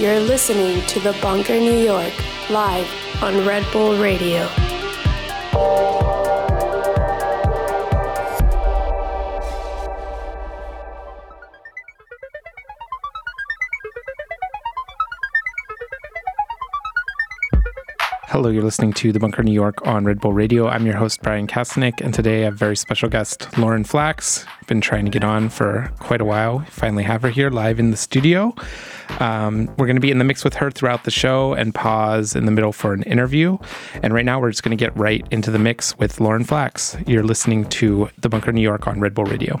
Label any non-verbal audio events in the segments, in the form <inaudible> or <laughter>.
You're listening to The Bunker New York, live on Red Bull Radio. Hello, you're listening to The Bunker New York on Red Bull Radio. I'm your host, Bryan Kasenic, and today I have a very special guest, Lauren Flax. Been trying to get on for quite a while. Finally have her here live in the studio. Um, we're going to be in the mix with her throughout the show and pause in the middle for an interview. And right now, we're just going to get right into the mix with Lauren Flax. You're listening to The Bunker New York on Red Bull Radio.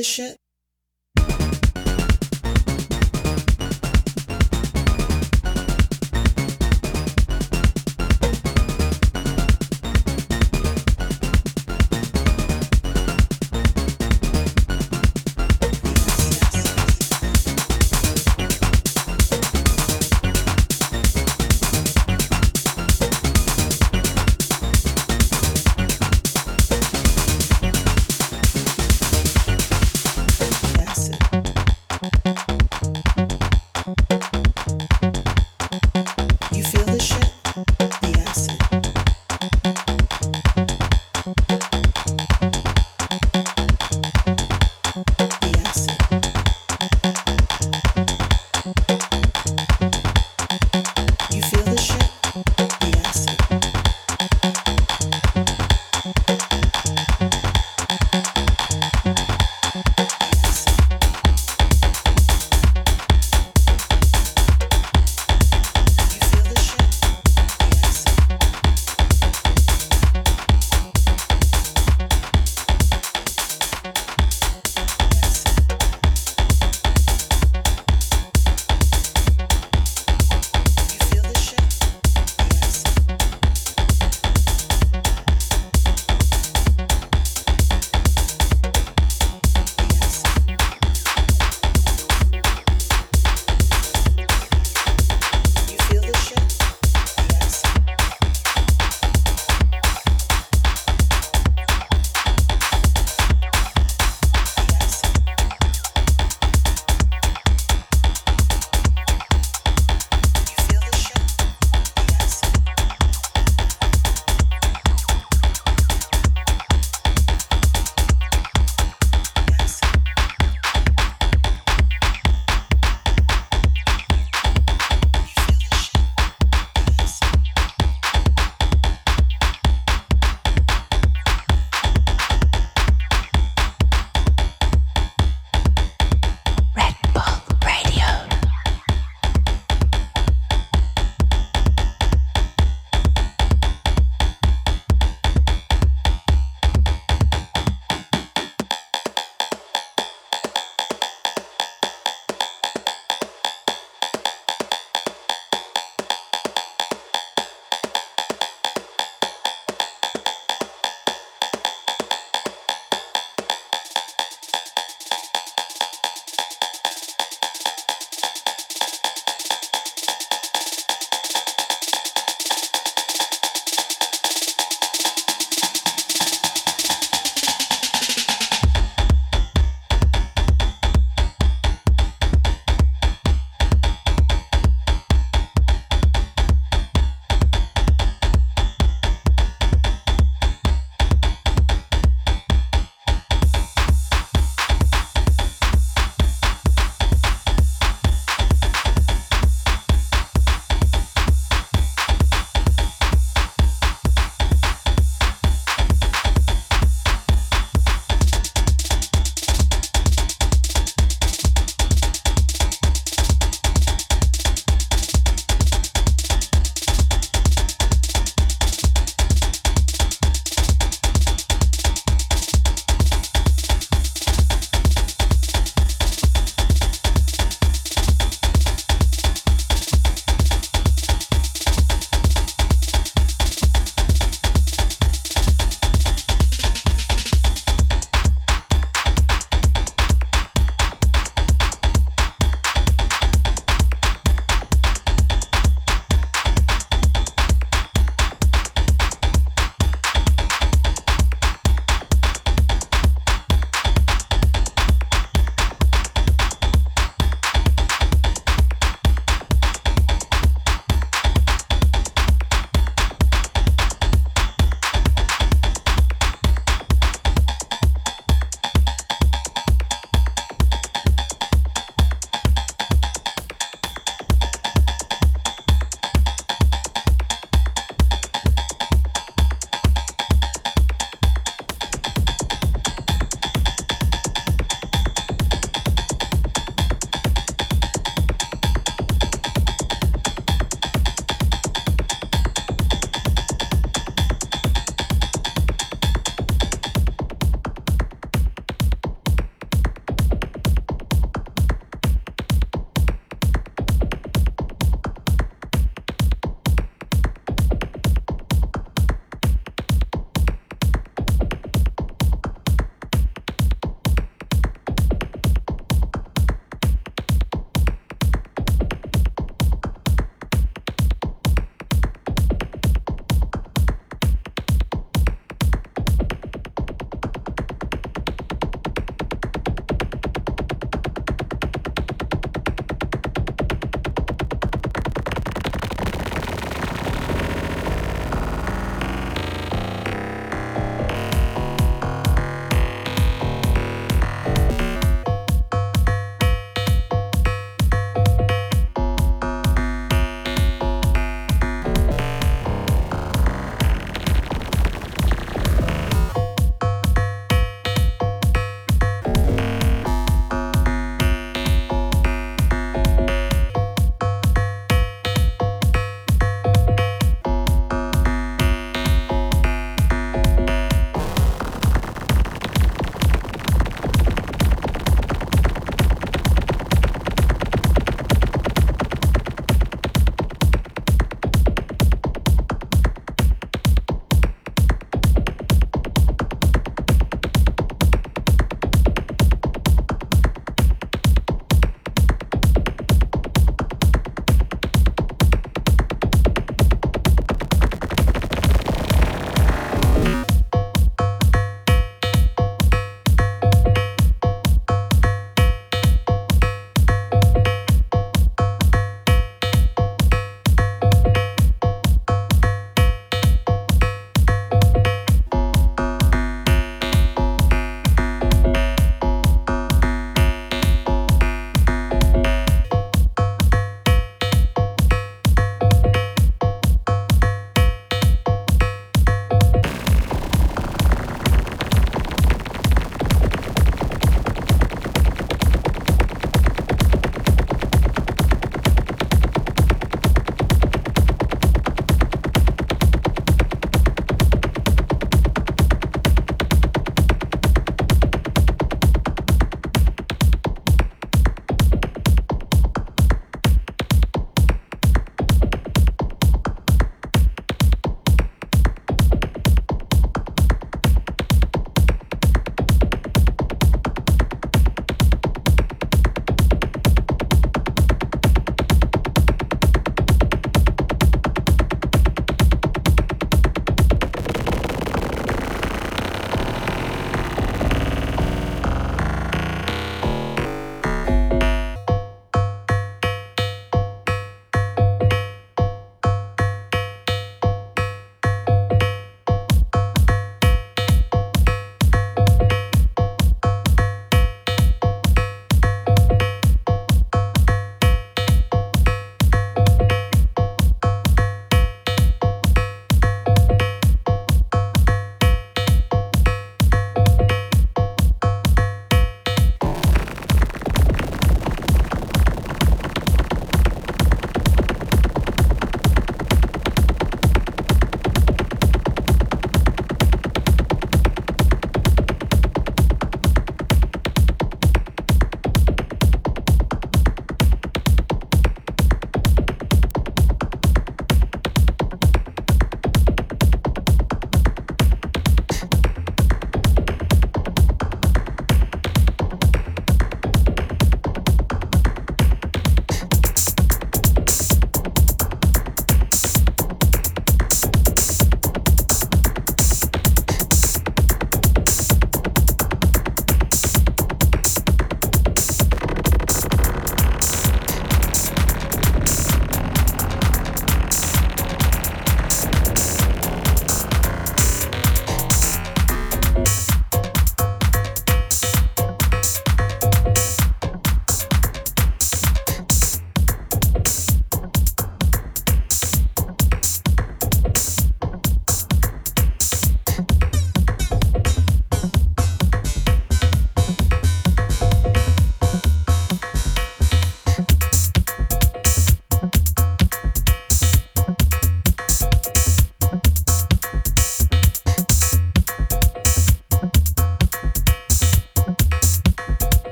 this shit?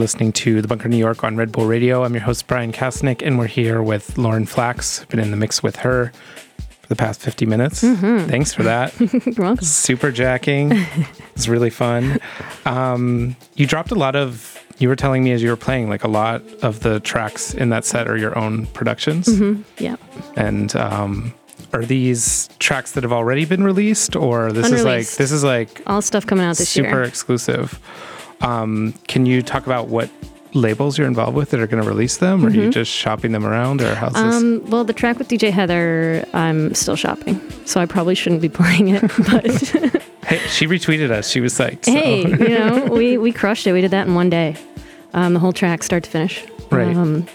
Listening to The Bunker New York on Red Bull Radio. I'm your host, Bryan Kasenic, and we're here with Lauren Flax. Been in the mix with her for the past 50 minutes. Thanks for that. <laughs> You're welcome. Super jacking. <laughs> It's really fun. Um, you dropped a lot of, you were telling me as you were playing, like a lot of the tracks in that set are your own productions. Yeah. And um, are these tracks that have already been released, or this is like, this is like All stuff coming out this super year. Super exclusive. Um, can you talk about what labels you're involved with that are going to release them? Or are you just shopping them around, or how's this? Mm-hmm. Um, well, the track with DJ Heather, I'm still shopping, so I probably shouldn't be playing it. <laughs> But <laughs> Hey, she retweeted us. She was psyched. so- hey, you know, we we <laughs> crushed it. We did that in one day, um, the whole track, start to finish. Right. Um,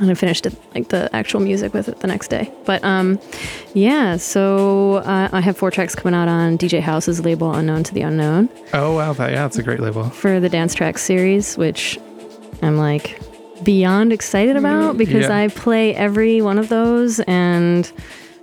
and I finished it like the actual music with it the next day. But um, yeah, so uh, I have four tracks coming out on DJ Haus's label, Unknown to the Unknown. oh wow, that, yeah, it's a great label. for the Dance Trax series, which I'm like beyond excited about because Yeah. I play every one of those and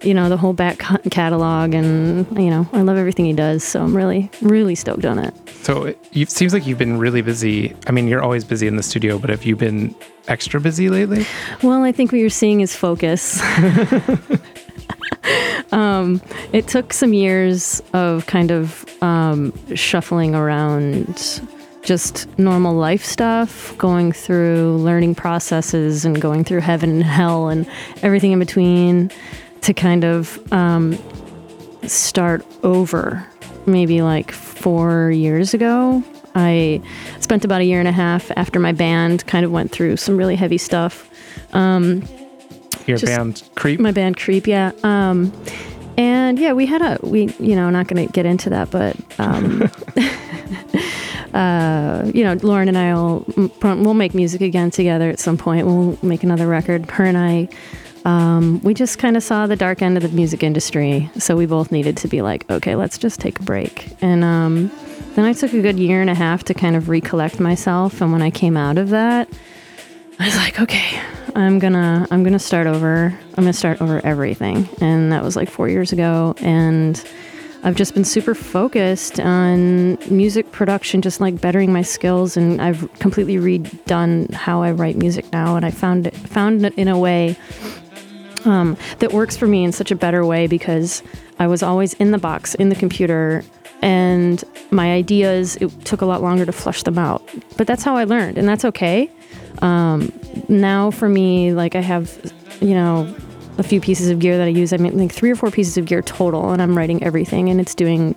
you know the whole back catalog and you know I love everything he does so I'm really really stoked on it. So it seems like you've been really busy. I mean, you're always busy in the studio, but have you been extra busy lately? Well, I think what you're seeing is focus. <laughs> um, it took some years of kind of um, shuffling around just normal life stuff, going through learning processes and going through heaven and hell and everything in between to kind of um, start over maybe like four years ago. I spent about a year and a half after my band kind of went through some really heavy stuff. Your band Creep. My band Creep, yeah. Um, and yeah, we had a we you know not going to get into that, but um, <laughs> <laughs> uh, you know, Lauren and I will we'll make music again together at some point. We'll make another record. Her and I. Um, we just kind of saw the dark end of the music industry, so we both needed to be like, okay, let's just take a break. And um, then I took a good year and a half to kind of recollect myself. And when I came out of that, I was like, okay, I'm gonna I'm gonna start over. I'm gonna start over everything. And that was like four years ago. And I've just been super focused on music production, just like bettering my skills. And I've completely redone how I write music now. And I found it found it in a way um, that works for me in such a better way because I was always in the box, in the computer, and my ideas, it took a lot longer to flush them out. But that's how I learned, and that's okay. Um, now for me, like I have, you know, a few pieces of gear that I use. I mean, like three or four pieces of gear total, and I'm writing everything, and it's doing.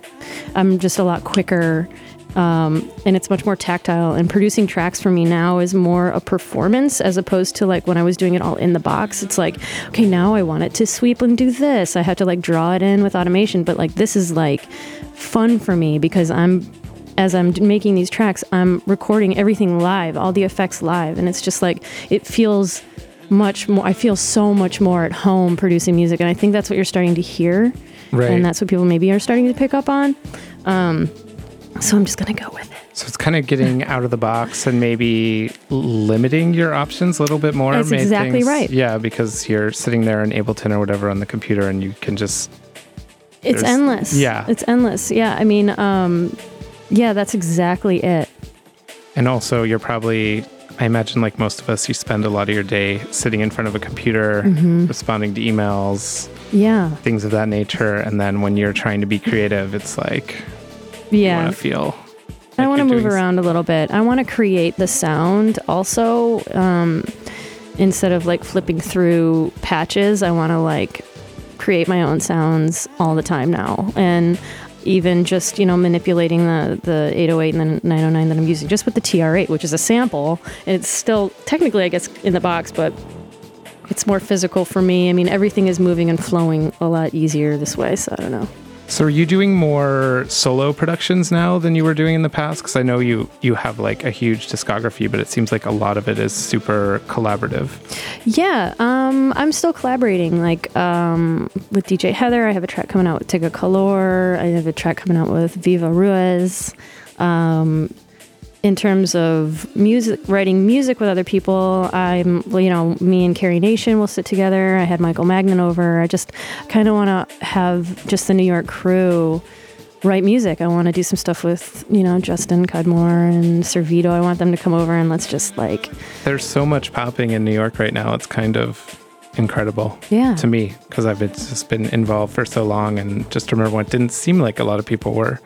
I'm just a lot quicker, um, and it's much more tactile. And producing tracks for me now is more a performance as opposed to like when I was doing it all in the box. It's like, okay, now I want it to sweep and do this. I have to like draw it in with automation, but like this is like fun for me because I'm as I'm making these tracks, I'm recording everything live, all the effects live, and it's just like it feels much more. I feel so much more at home producing music, and I think that's what you're starting to hear, Right. and that's what people maybe are starting to pick up on. Um, so I'm just gonna go with it. So it's kind of getting out of the box and maybe limiting your options a little bit more. That's exactly things- right. Yeah, because you're sitting there in Ableton or whatever on the computer, and you can just It's endless. yeah. it's endless. Yeah, I mean, um, yeah, that's exactly it. And also, you're probably, I imagine, like most of us, you spend a lot of your day sitting in front of a computer, Mm-hmm. responding to emails, Yeah, things of that nature. And then when you're trying to be creative, it's like yeah. want to feel. I like want to move doing around a little bit. I want to create the sound also. Um, instead of like flipping through patches, I want to like create my own sounds all the time now. And even just, you know, manipulating the, the 808 and the 909 that I'm using just with the TR8, which is a sample. It's still technically, I guess, in the box, but it's more physical for me. I mean, everything is moving and flowing a lot easier this way. So I don't know. So are you doing more solo productions now than you were doing in the past? Because I know you you have like a huge discography, but it seems like a lot of it is super collaborative. Yeah, um, I'm still collaborating. Like um, with DJ Heather, I have a track coming out with Tiga Color. I have a track coming out with Viva Ruiz. Um, in terms of music, writing music with other people, I'm, you know, me and Carrie Nation will sit together. I had Michael Magnan over. I just kind of want to have just the New York crew write music. I want to do some stuff with, you know, Justin Cudmore and Servito. I want them to come over and let's just like, There's so much popping in New York right now. It's kind of incredible yeah. to me because I've been- just been involved for so long and just remember when it didn't seem like a lot of people were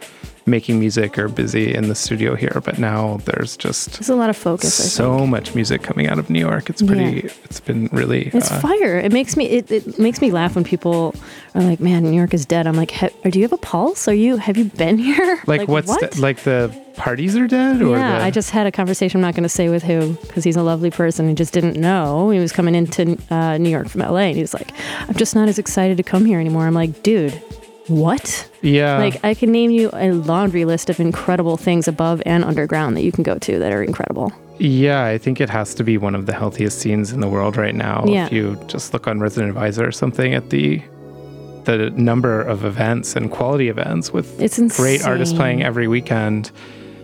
making music or busy in the studio here, but now there's just There's a lot of focus. I so much music coming out of New York. It's pretty. It's been really. It's uh, fire. It makes me it, it makes me laugh when people are like, "Man, New York is dead." I'm like, "Ha- "Do you have a pulse? Are you have you been here?" <laughs> like, what's what? the, like the parties are dead or yeah, the, I just had a conversation. I'm not going to say with who because he's a lovely person. He just didn't know. He was coming into uh, New York from LA, and he was like, "I'm just not as excited to come here anymore." I'm like, "Dude, what?" yeah like, I can name you a laundry list of incredible things above and underground that you can go to that are incredible. Yeah, I think it has to be one of the healthiest scenes in the world right now. Yeah. If you just look on Resident Advisor or something at the the number of events and quality events with It's insane. great artists playing every weekend.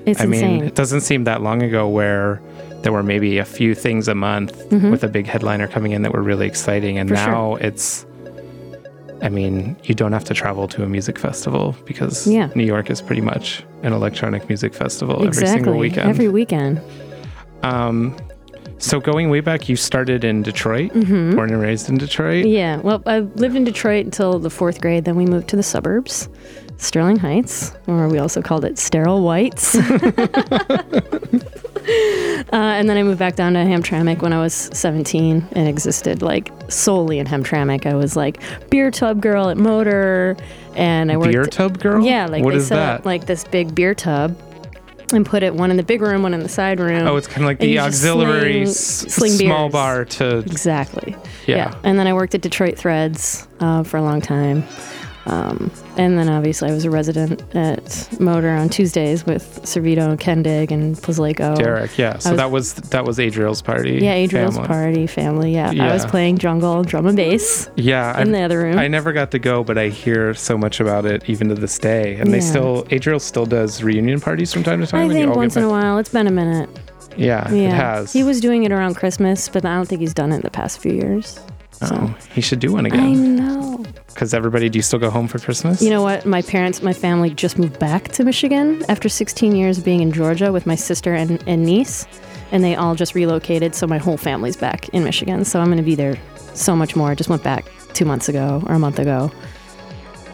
It's I mean, insane. it doesn't seem that long ago where there were maybe a few things a month with a big headliner coming in that were really exciting. And Mm-hmm. For sure. now it's, I mean, you don't have to travel to a music festival because Yeah. New York is pretty much an electronic music festival exactly. every single weekend. Every weekend. Um, so going way back, you started in Detroit, born and raised in Detroit. Mm-hmm. Yeah. Well, I lived in Detroit until the fourth grade. Then we moved to the suburbs, Sterling Heights, or we also called it Sterile Whites. <laughs> Uh, and then I moved back down to Hamtramck when I was 17 and existed like solely in Hamtramck. I was like beer tub girl at Motor, and I worked. Beer tub girl? Yeah, like what they is set that? up like this big beer tub, and put it one in the big room, one in the side room. oh, it's kind of like the auxiliary sling- sling small bar to Exactly. yeah. And then I worked at Detroit Threads uh, for a long time. Um, and then obviously I was a resident at Motor on Tuesdays with Servito and Kendig and Plazlaco. Derek. Yeah, so was- that was that was Adriel's party. Yeah, Adriel's family. party, family. Yeah. I was playing jungle, drum and bass Yeah, in I, the other room. I never got to go, but I hear so much about it even to this day. And they still Adriel still does reunion parties from time to time. I think once in a while. It's been a minute. Yeah, Yeah. it has. He was doing it around Christmas, but I don't think he's done it in the past few years. So. Oh, he should do one again. I know. Because everybody, do you still go home for Christmas? You know what? My parents, my family just moved back to Michigan after 16 years being in Georgia with my sister and, and niece, and they all just relocated. So my whole family's back in Michigan. So I'm going to be there so much more. I just went back two months ago or a month ago.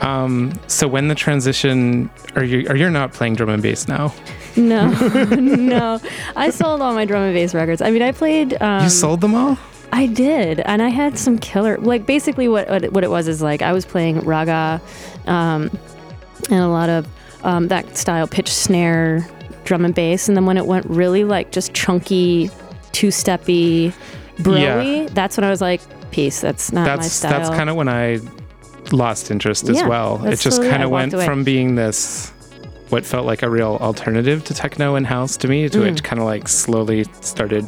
Um, so when the transition, are you are you not playing drum and bass now? No, <laughs> <laughs> no. I sold all my drum and bass records. I mean, I played. Um, you sold them all? I did, and I had some killer. Like basically, what what it, what it was is like I was playing raga, um, and a lot of um, that style pitch snare, drum and bass, and then when it went really like just chunky, two steppy, broy, Yeah. that's when I was like, peace. That's not my That's style. that's kind of when I lost interest as Yeah, well. It just kind of went away. from being this what felt like a real alternative to techno and house to me to Mm. it kind of like slowly started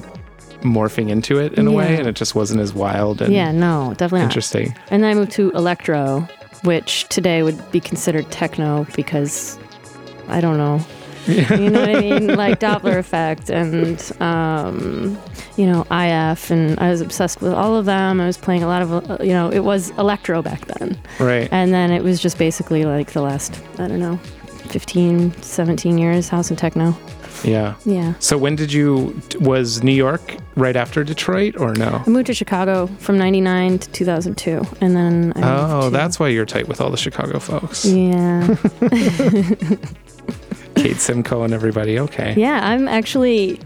morphing into it in a way and it just wasn't as wild and yeah, no, definitely not. interesting. And then I moved to electro, which today would be considered techno because I don't know. <laughs> you know what I mean? Like Dopplereffekt and, um, you know, IF. And I was obsessed with all of them. I was playing a lot of, uh, you know, it was electro back then. Right. And then it was just basically like the last, I don't know, 15, 17 years, house and techno. Yeah. Yeah. So when did you was New York right after Detroit or no? I moved to Chicago from 99 to 2002. And then I Oh, to- that's why you're tight with all the Chicago folks. Yeah. <laughs> Kate Simko and everybody. Okay. Yeah, I'm actually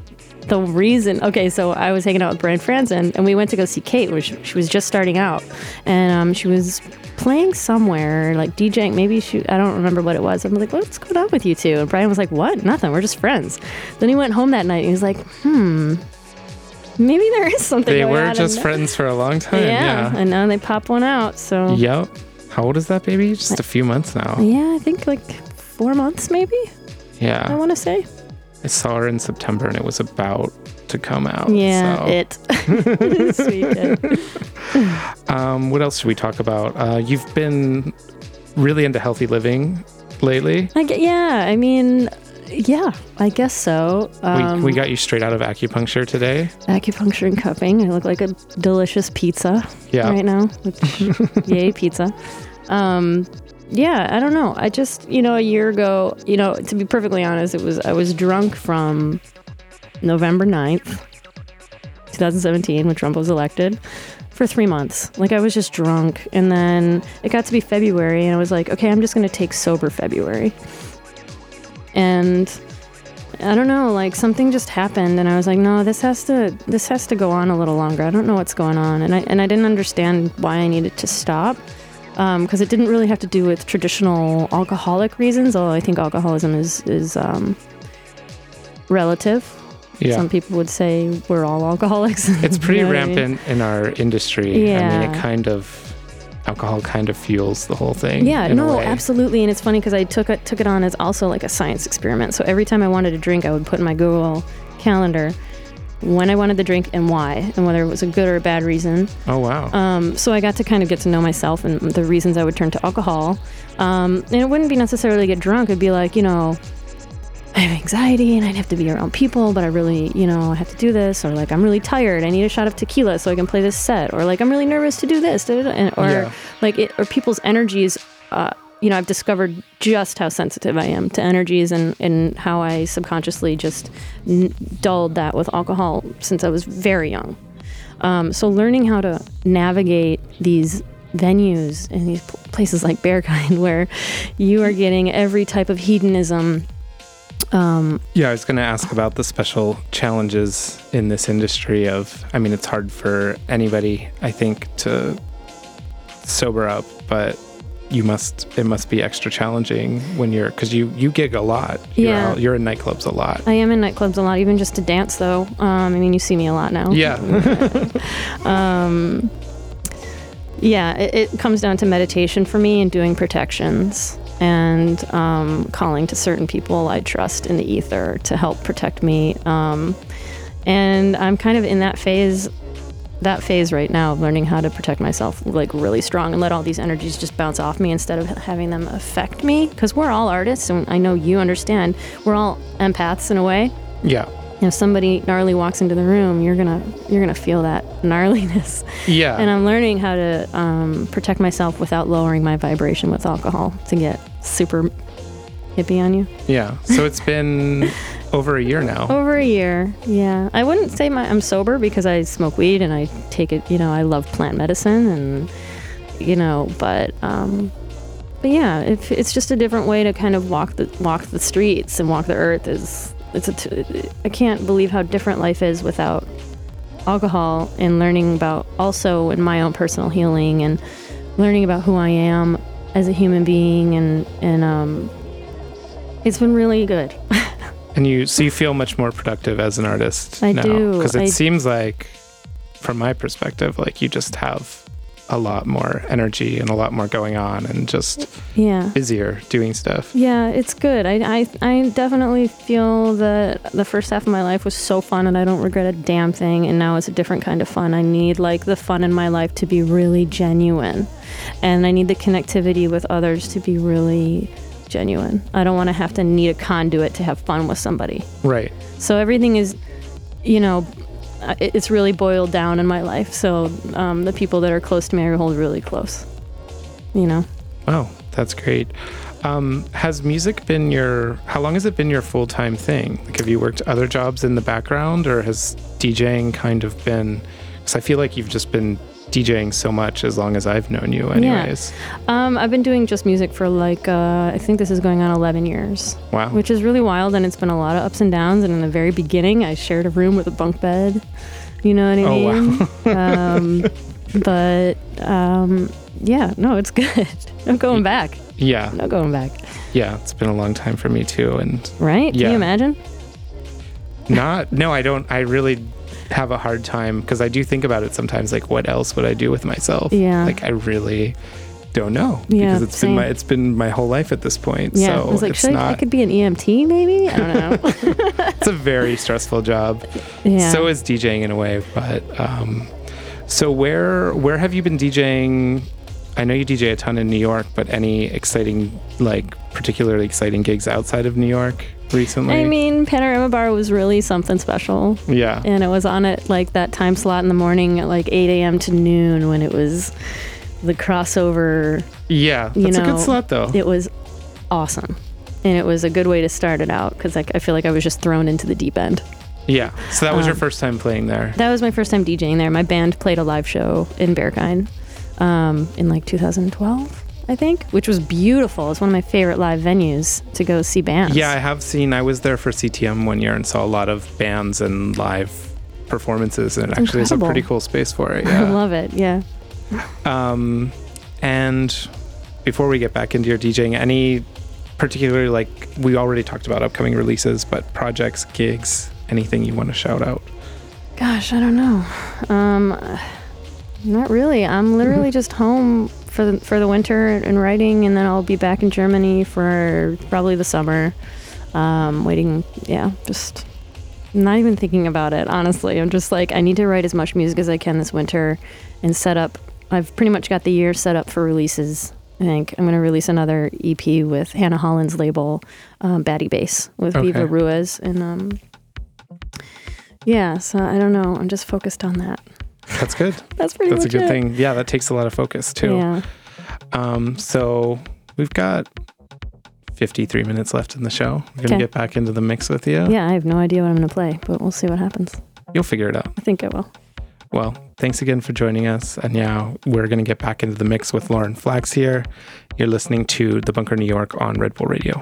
the reason. Okay, so I was hanging out with Brian Franzen, and we went to go see Kate, which she was just starting out, and um, she was playing somewhere, like DJing. Maybe she, I don't remember what it was. I'm like, what's going on with you two? And Brian was like, what? Nothing. We're just friends. Then he went home that night, and he was like, hmm, maybe there is something. They were just friends for a long time. Yeah, Yeah. and now they pop one out. So Yep. How old is that baby? Just a few months now. yeah, I think like four months, maybe. Yeah. I want to say. I saw her in September and it was about to come out. Yeah, so. it. <laughs> Sweet. <laughs> Um, what else should we talk about? Uh, you've been really into healthy living lately. I get, yeah, I mean, yeah, I guess so. Um, we, we got you straight out of acupuncture today. acupuncture and cupping. I look like a delicious pizza Yeah. right now. Which, <laughs> yay, pizza. Um, yeah, I don't know. I just, you know, a year ago, you know, to be perfectly honest, it was I was drunk from November 9th, 2017, when Trump was elected, for three months. Like I was just drunk. And then it got to be February, and I was like, okay, I'm just going to take sober February. And I don't know, like something just happened, and I was like, no, this has to this has to go on a little longer. I don't know what's going on, and I and I didn't understand why I needed to stop because it didn't really have to do with traditional alcoholic reasons. Although I think alcoholism is is um, relative. Yeah. Some people would say we're all alcoholics. <laughs> It's pretty You know what I mean? rampant in our industry. Yeah. I mean, it kind of alcohol kind of fuels the whole thing. Yeah, no, absolutely. And it's funny because I took it took it on as also like a science experiment. So every time I wanted to drink, I would put in my Google calendar when I wanted the drink and why, and whether it was a good or a bad reason. Oh wow. Um, so I got to kind of get to know myself and the reasons I would turn to alcohol. Um, and it wouldn't be necessarily get drunk. It'd be like, you know, I have anxiety and I'd have to be around people, but I really, you know, I have to do this. Or like, I'm really tired. I need a shot of tequila so I can play this set. Or like, I'm really nervous to do this. da, da, da. And, or Yeah. like, it, or people's energies. Uh, you know, I've discovered just how sensitive I am to energies and, and how I subconsciously just n- dulled that with alcohol since I was very young. Um, so learning how to navigate these venues and these pl- places like Berghain, <laughs> where you are getting every type of hedonism. Um, Yeah, I was going to ask about the special challenges in this industry of I mean, it's hard for anybody, I think, to sober up, but you must it must be extra challenging when you're cuz you you gig a lot. You're Yeah. out- you're in nightclubs a lot. I am in nightclubs a lot, even just to dance, though. Um, I mean, you see me a lot now. Yeah. <laughs> Yeah, it, it comes down to meditation for me and doing protections and um, calling to certain people I trust in the ether to help protect me. Um, and I'm kind of in that phase, that phase right now, of learning how to protect myself like really strong and let all these energies just bounce off me instead of having them affect me. Because we're all artists, and I know you understand. We're all empaths in a way. yeah. If somebody gnarly walks into the room, you're gonna you're gonna feel that <laughs> gnarliness. Yeah. And I'm learning how to um, protect myself without lowering my vibration with alcohol to get super hippie on you. yeah. So it's been <laughs> over a year now. Over a year, yeah. I wouldn't say my, I'm sober because I smoke weed and I take it. You know, I love plant medicine and you know, but um, but yeah, if it's just a different way to kind of walk the walk the streets and walk the earth is it's a t- I can't believe how different life is without alcohol and learning about also in my own personal healing and learning about who I am as a human being and and um it's been really good. <laughs> And you so you feel much more productive as an artist I now because it I- seems like from my perspective like you just have a lot more energy and a lot more going on and just yeah. busier doing stuff. Yeah, it's good. I, I, I definitely feel that the first half of my life was so fun and I don't regret a damn thing. And now it's a different kind of fun. I need like the fun in my life to be really genuine. And I need the connectivity with others to be really genuine. I don't want to have to need a conduit to have fun with somebody. Right. So everything is, you know, it's really boiled down in my life. So um, the people that are close to me, I hold really close. You know? Wow, that's great. Um, has music been your? How long has it been your full time thing? Like, have you worked other jobs in the background, or has DJing kind of been? Because I feel like you've just been DJing so much as long as I've known you, anyways. Um, I've been doing just music for like uh, I think this is going on 11 years, Wow. which is really wild, and it's been a lot of ups and downs. And in the very beginning, I shared a room with a bunk bed. You know what I Oh, mean? um, <laughs> but um, yeah, no, it's good. <laughs> No going back. yeah, No going back. yeah. It's been a long time for me too, and Right? Can you imagine? not. No, I don't. I really have a hard time because I do think about it sometimes. Like, what else would I do with myself? Yeah. Like, I really don't know Yeah, because it's been my it's been my whole life at this point. Yeah. so I was like, should I. I could be an EMT maybe? I don't know. <laughs> <laughs> it's a very stressful job. yeah. So is DJing in a way, but um, so where where have you been DJing? I know you DJ a ton in New York, but any exciting, like particularly exciting gigs outside of New York recently? I mean, Panorama Bar was really something special. yeah, and it was on at like that time slot in the morning at like 8 a.m. to noon when it was the crossover. Yeah, that's You a good slot though. It was awesome, and it was a good way to start it out because like I feel like I was just thrown into the deep end. yeah. So that was your Um, first time playing there. That was my first time DJing there. My band played a live show in Berghain um, in like 2012, I think, which was beautiful. It's one of my favorite live venues to go see bands. Yeah, I have seen. I was there for CTM one year and saw a lot of bands and live performances, and it actually is a pretty cool space for it. <laughs> I love it. Yeah. um, and before we get back into your DJing, any particularly like we already talked about upcoming releases, but projects, gigs, anything you want to shout out? Gosh, I don't know. Um, not really. I'm literally <laughs> just home for the, for the winter and writing, and then I'll be back in Germany for probably the summer. Um, waiting, yeah, just not even thinking about it. Honestly, I'm just like I need to write as much music as I can this winter, and set up. I've pretty much got the year set up for releases. I think I'm going to release another EP with Hannah Holland's label, um, Batty Bass, with Okay. Viva Ruiz, and um, yeah. So I don't know. I'm just focused on that. That's good. <laughs> That's pretty That's a good it. thing. Yeah, that takes a lot of focus too. Yeah. Um, so we've got 53 minutes left in the show. We're gonna Okay. get back into the mix with you. Yeah, I have no idea what I'm going to play, but we'll see what happens. You'll figure it out. I think I will. Well, thanks again for joining us. And now we're going to get back into the mix with Lauren Flax here. You're listening to The Bunker New York on Red Bull Radio.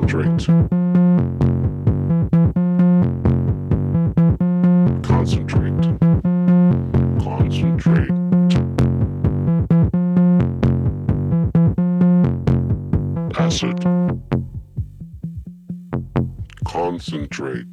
Concentrate. Concentrate. Concentrate. Acid. Concentrate.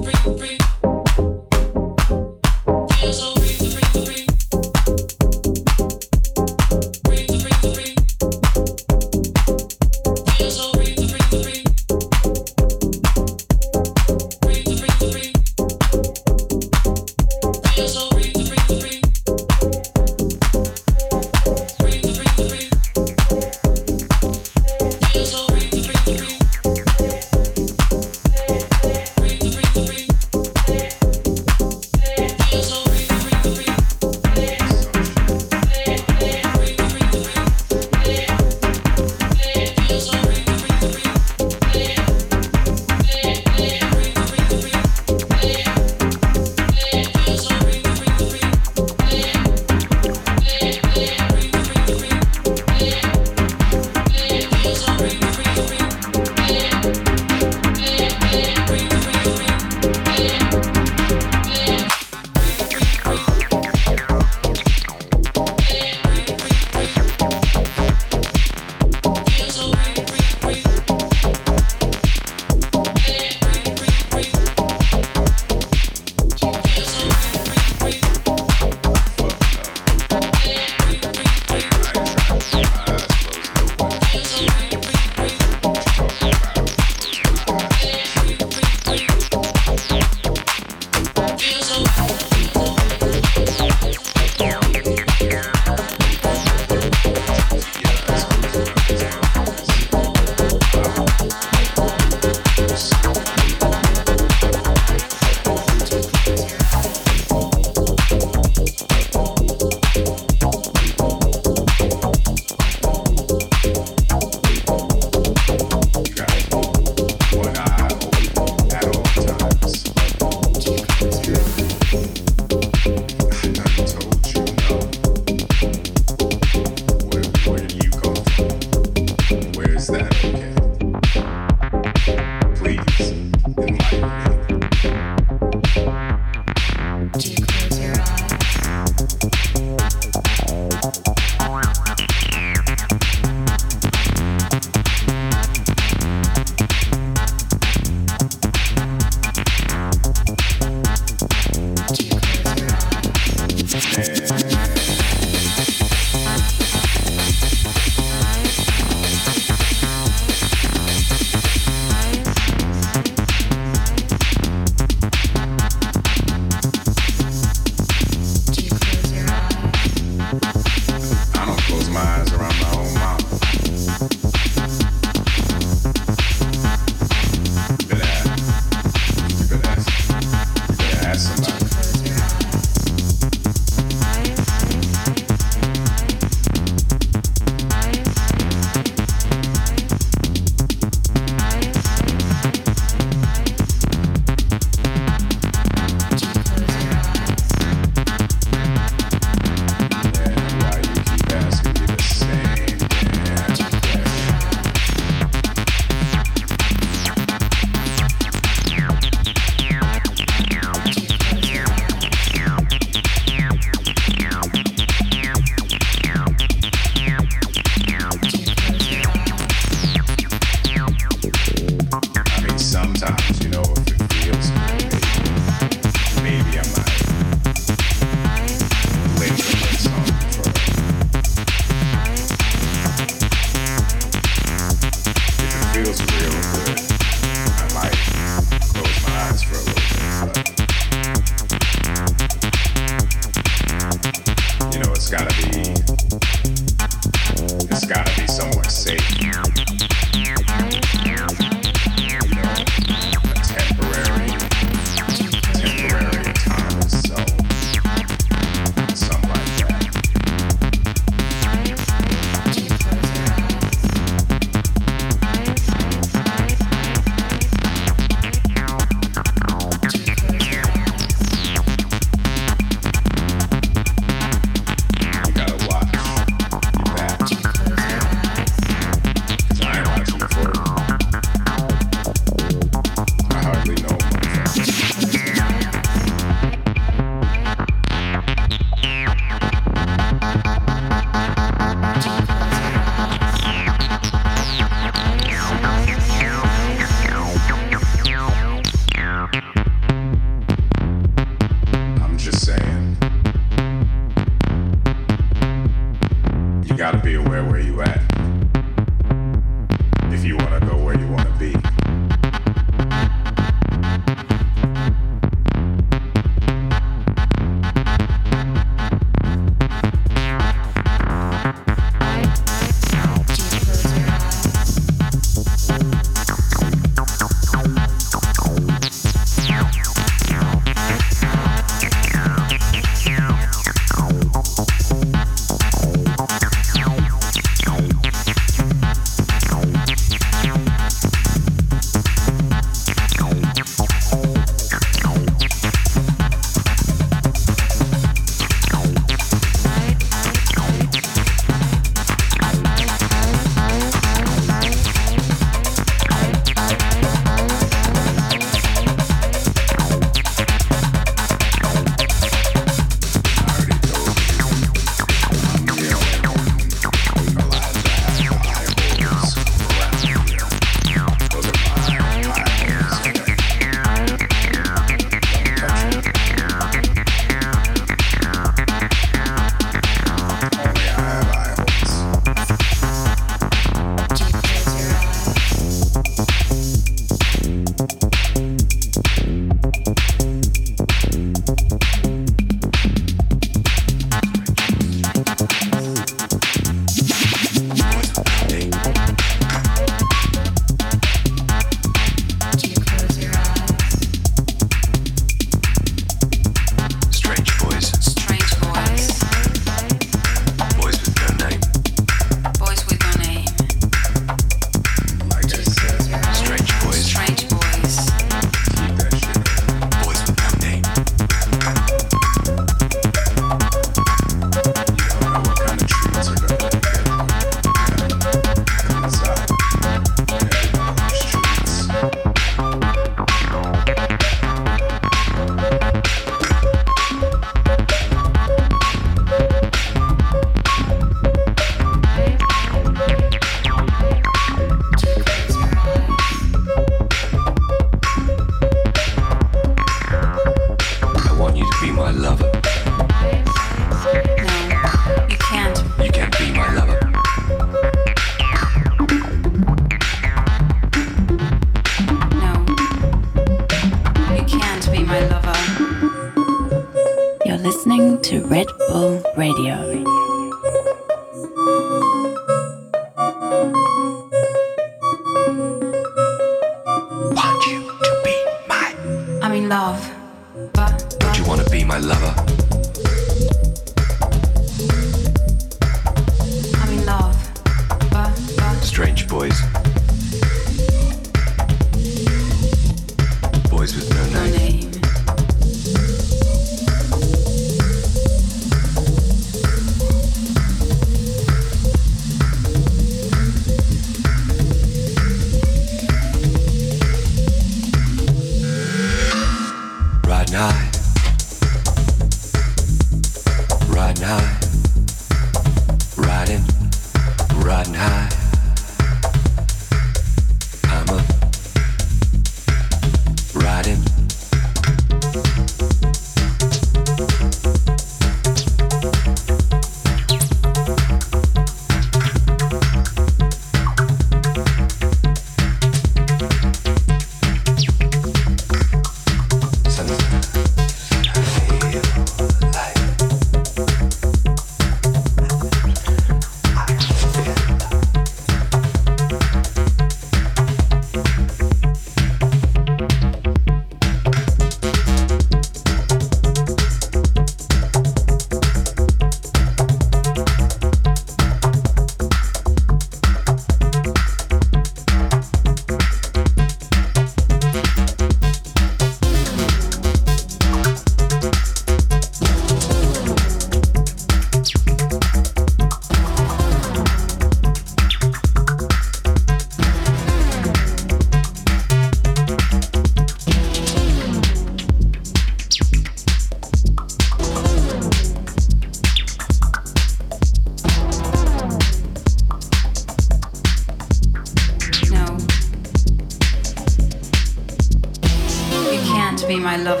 My lover.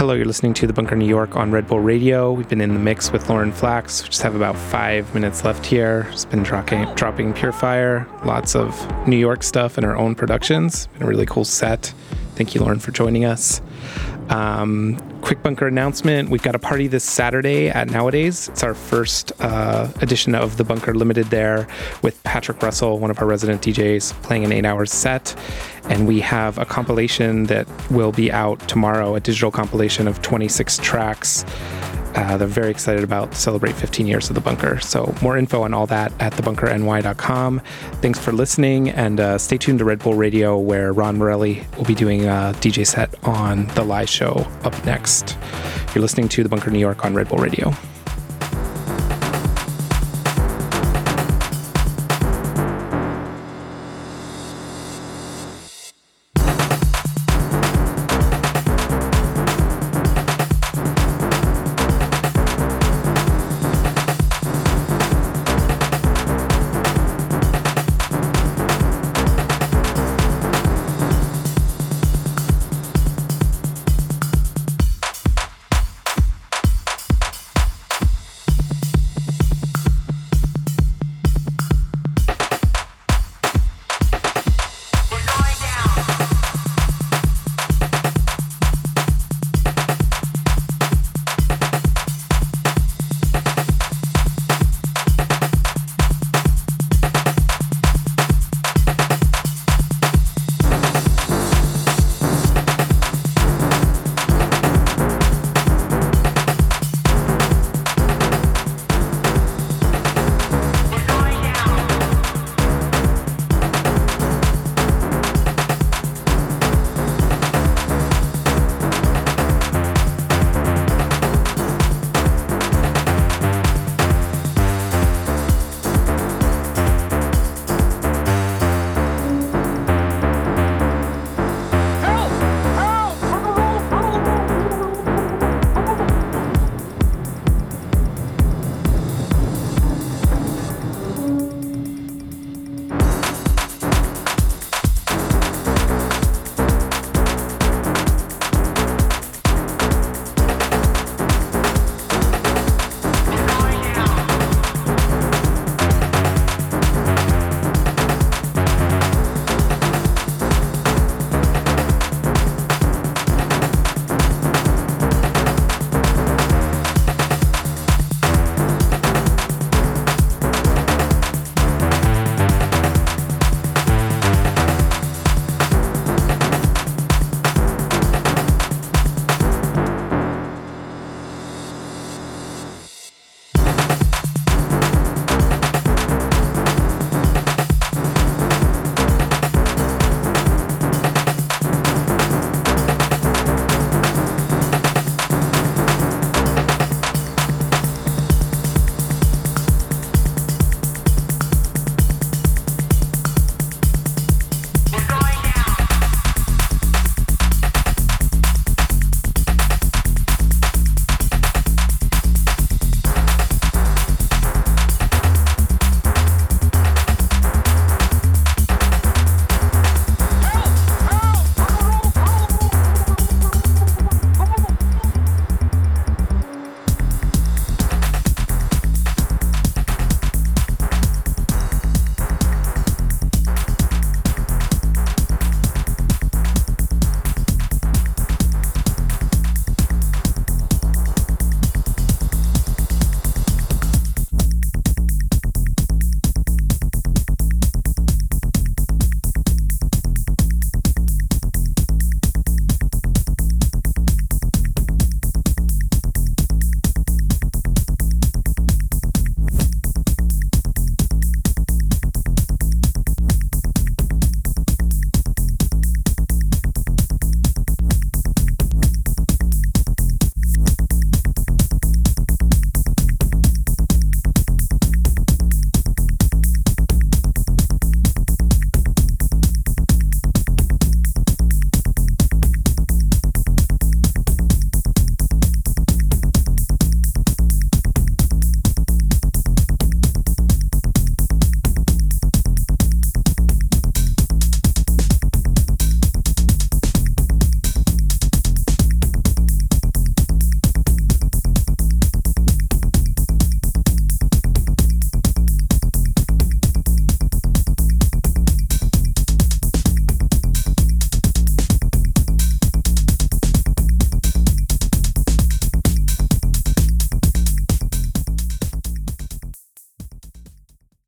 Hello, you're listening to The Bunker New York on Red Bull Radio. We've been in the mix with Lauren Flax. We just have about five minutes left here. It's been dropping, dropping Pure Fire, lots of New York stuff and our own productions. Been a really cool set. Thank you, Lauren, for joining us. Um, quick bunker announcement we've got a party this Saturday at Nowadays. It's our first uh, edition of the Bunker Limited there with Patrick Russell, one of our resident DJs, playing an eight hour set. And we have a compilation that will be out tomorrow, a digital compilation of 26 tracks. Uh, they're very excited about celebrate 15 years of the bunker. So more info on all that at thebunkerny.com. Thanks for listening and uh, stay tuned to Red Bull Radio where Ron Morelli will be doing a DJ set on the live show up next. You're listening to The Bunker New York on Red Bull Radio.